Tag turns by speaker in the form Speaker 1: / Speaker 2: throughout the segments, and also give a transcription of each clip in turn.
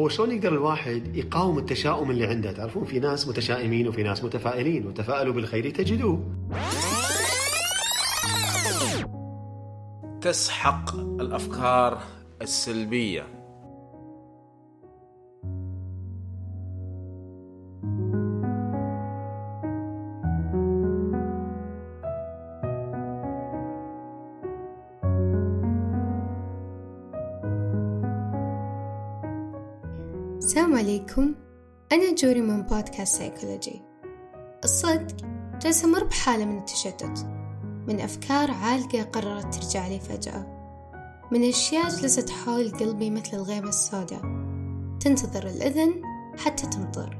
Speaker 1: هو شلون يقدر الواحد يقاوم التشاؤم اللي عنده؟ تعرفون في ناس متشائمين وفي ناس متفائلين وتفائلوا بالخير تجدوه.
Speaker 2: تسحق الأفكار السلبية.
Speaker 3: السلام عليكم. أنا جوري من بودكاست سيكولوجي. الصدق جالسة أمر بحالة من التشتت من أفكار عالقة قررت ترجع لي فجأة من أشياء جلست حول قلبي مثل الغيمة السوداء. تنتظر الإذن حتى تمطر.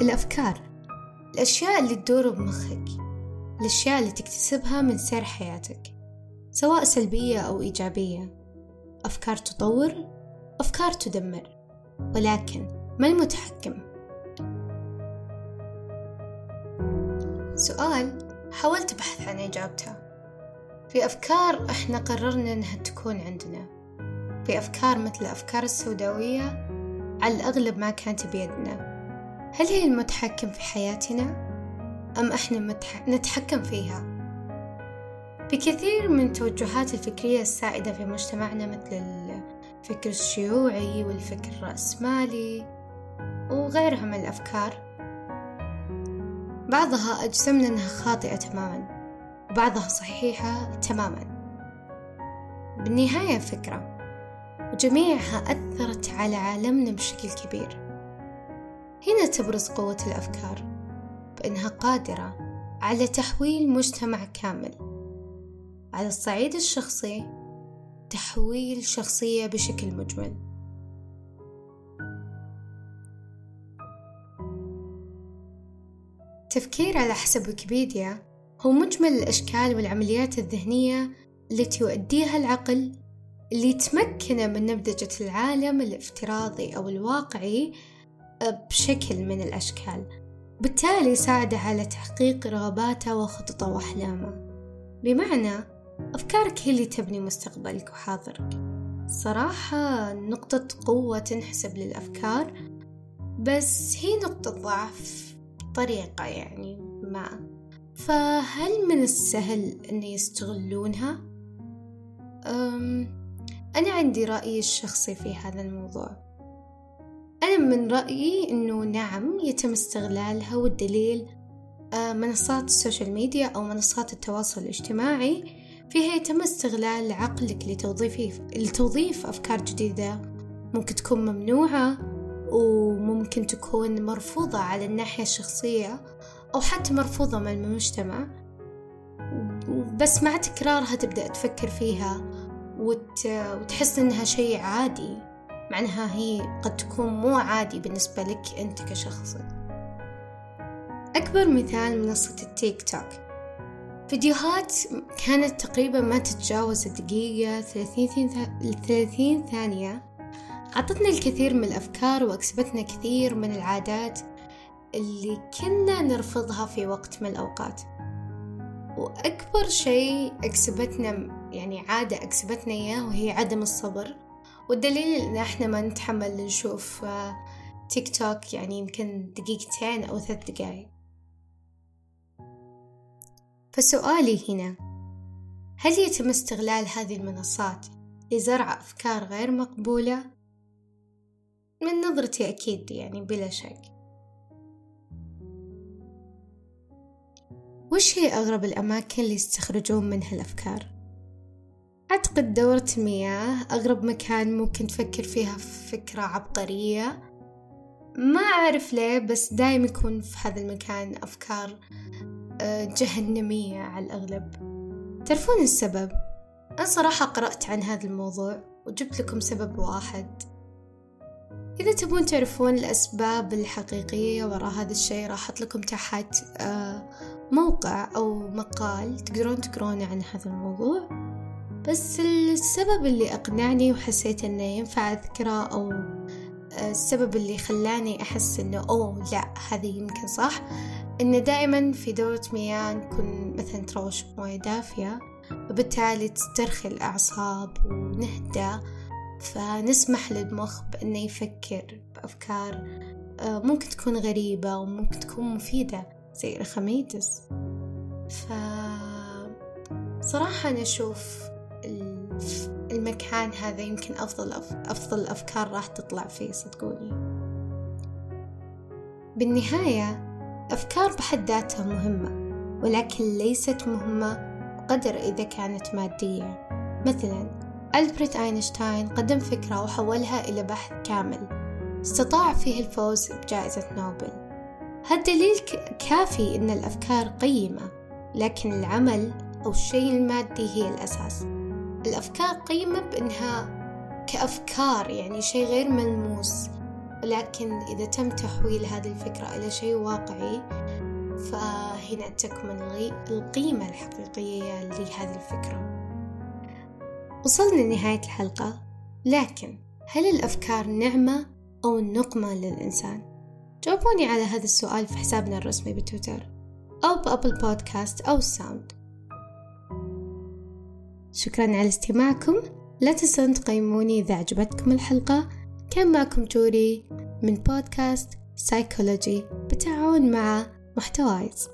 Speaker 3: الأفكار الأشياء اللي تدور بمخك الأشياء اللي تكتسبها من سير حياتك سواء سلبية أو إيجابية. أفكار تطور أفكار تدمر ولكن ما المتحكم؟ سؤال حاولت أبحث عن إجابته في أفكار إحنا قررنا إنها تكون عندنا في أفكار مثل الأفكار السوداوية على الأغلب ما كانت بيدنا هل هي المتحكم في حياتنا؟ أم إحنا متح... نتحكم فيها؟ في كثير من التوجهات الفكرية السائدة في مجتمعنا مثل الفكر الشيوعي والفكر الرأسمالي وغيرها من الأفكار. بعضها أجسمنا أنها خاطئة تماما وبعضها صحيحة تماما. بالنهاية فكرة وجميعها أثرت على عالمنا بشكل كبير. هنا تبرز قوة الأفكار بأنها قادرة على تحويل مجتمع كامل. على الصعيد الشخصي تحويل شخصية بشكل مجمل. تفكير على حسب ويكيبيديا هو مجمل الأشكال والعمليات الذهنية التي يؤديها العقل اللي يتمكن من نبذجة العالم الافتراضي أو الواقعي بشكل من الأشكال. بالتالي يساعده على تحقيق رغباته وخططه وأحلامه. بمعنى أفكارك هي اللي تبني مستقبلك وحاضرك. صراحة نقطة قوة تنحسب للأفكار بس هي نقطة ضعف بطريقة يعني ما. فهل من السهل أن يستغلونها؟ أم أنا عندي رأيي الشخصي في هذا الموضوع. أنا من رأيي أنه نعم يتم استغلالها والدليل أه، منصات السوشيال ميديا أو منصات التواصل الاجتماعي فيها يتم استغلال عقلك لتوظيف لتوظيف أفكار جديدة. ممكن تكون ممنوعة وممكن تكون مرفوضة على الناحية الشخصية أو حتى مرفوضة من المجتمع. بس مع تكرارها تبدأ تفكر فيها وت... وتحس إنها شيء عادي. مع إنها هي قد تكون مو عادي بالنسبة لك أنت كشخص. أكبر مثال منصة التيك توك. فيديوهات كانت تقريبا ما تتجاوز الدقيقة ثلاثين ثانية. عطتنا الكثير من الأفكار وأكسبتنا كثير من العادات اللي كنا نرفضها في وقت من الأوقات. وأكبر شيء أكسبتنا يعني عادة أكسبتنا إياه وهي عدم الصبر. والدليل إن إحنا ما نتحمل نشوف آه، تيك توك يعني يمكن دقيقتين أو ثلاث دقايق. فسؤالي هنا هل يتم استغلال هذه المنصات لزرع أفكار غير مقبولة؟ من نظرتي أكيد يعني بلا شك وش هي أغرب الأماكن اللي يستخرجون منها الأفكار؟ أعتقد دورة المياه أغرب مكان ممكن تفكر فيها فكرة عبقرية ما أعرف ليه بس دايم يكون في هذا المكان أفكار جهنمية على الأغلب. تعرفون السبب؟ أنا صراحة قرأت عن هذا الموضوع وجبت لكم سبب واحد. إذا تبون تعرفون الأسباب الحقيقية وراء هذا الشيء راح أحط لكم تحت آه، موقع أو مقال تقدرون تقرون عن هذا الموضوع. بس السبب اللي أقنعني وحسيت إنه ينفع أذكره أو السبب اللي خلاني أحس إنه أوه لا هذه يمكن صح إن دائما في دورة مياه نكون مثلا تروش بموية دافية وبالتالي تسترخي الأعصاب ونهدى فنسمح للمخ بأنه يفكر بأفكار آه، ممكن تكون غريبة وممكن تكون مفيدة زي الخميدس ف صراحة أنا أشوف المكان هذا يمكن أفضل أفضل الأفكار راح تطلع فيه صدقوني. بالنهاية أفكار بحد ذاتها مهمة ولكن ليست مهمة بقدر إذا كانت مادية. مثلا ألبرت أينشتاين قدم فكرة وحولها إلى بحث كامل. استطاع فيه الفوز بجائزة نوبل. هالدليل كافي أن الأفكار قيمة لكن العمل أو الشيء المادي هي الأساس. الأفكار قيمة بأنها كأفكار يعني شيء غير ملموس. لكن إذا تم تحويل هذه الفكرة إلى شيء واقعي فهنا تكمن القيمة الحقيقية لهذه الفكرة. وصلنا لنهاية الحلقة. لكن هل الأفكار نعمة أو نقمة للإنسان؟ جاوبوني على هذا السؤال في حسابنا الرسمي بتويتر أو بأبل بودكاست أو الساوند شكرا على استماعكم. لا تنسون تقيموني إذا عجبتكم الحلقة. كان معكم جوري من بودكاست سايكولوجي. بالتعاون مع محتوايز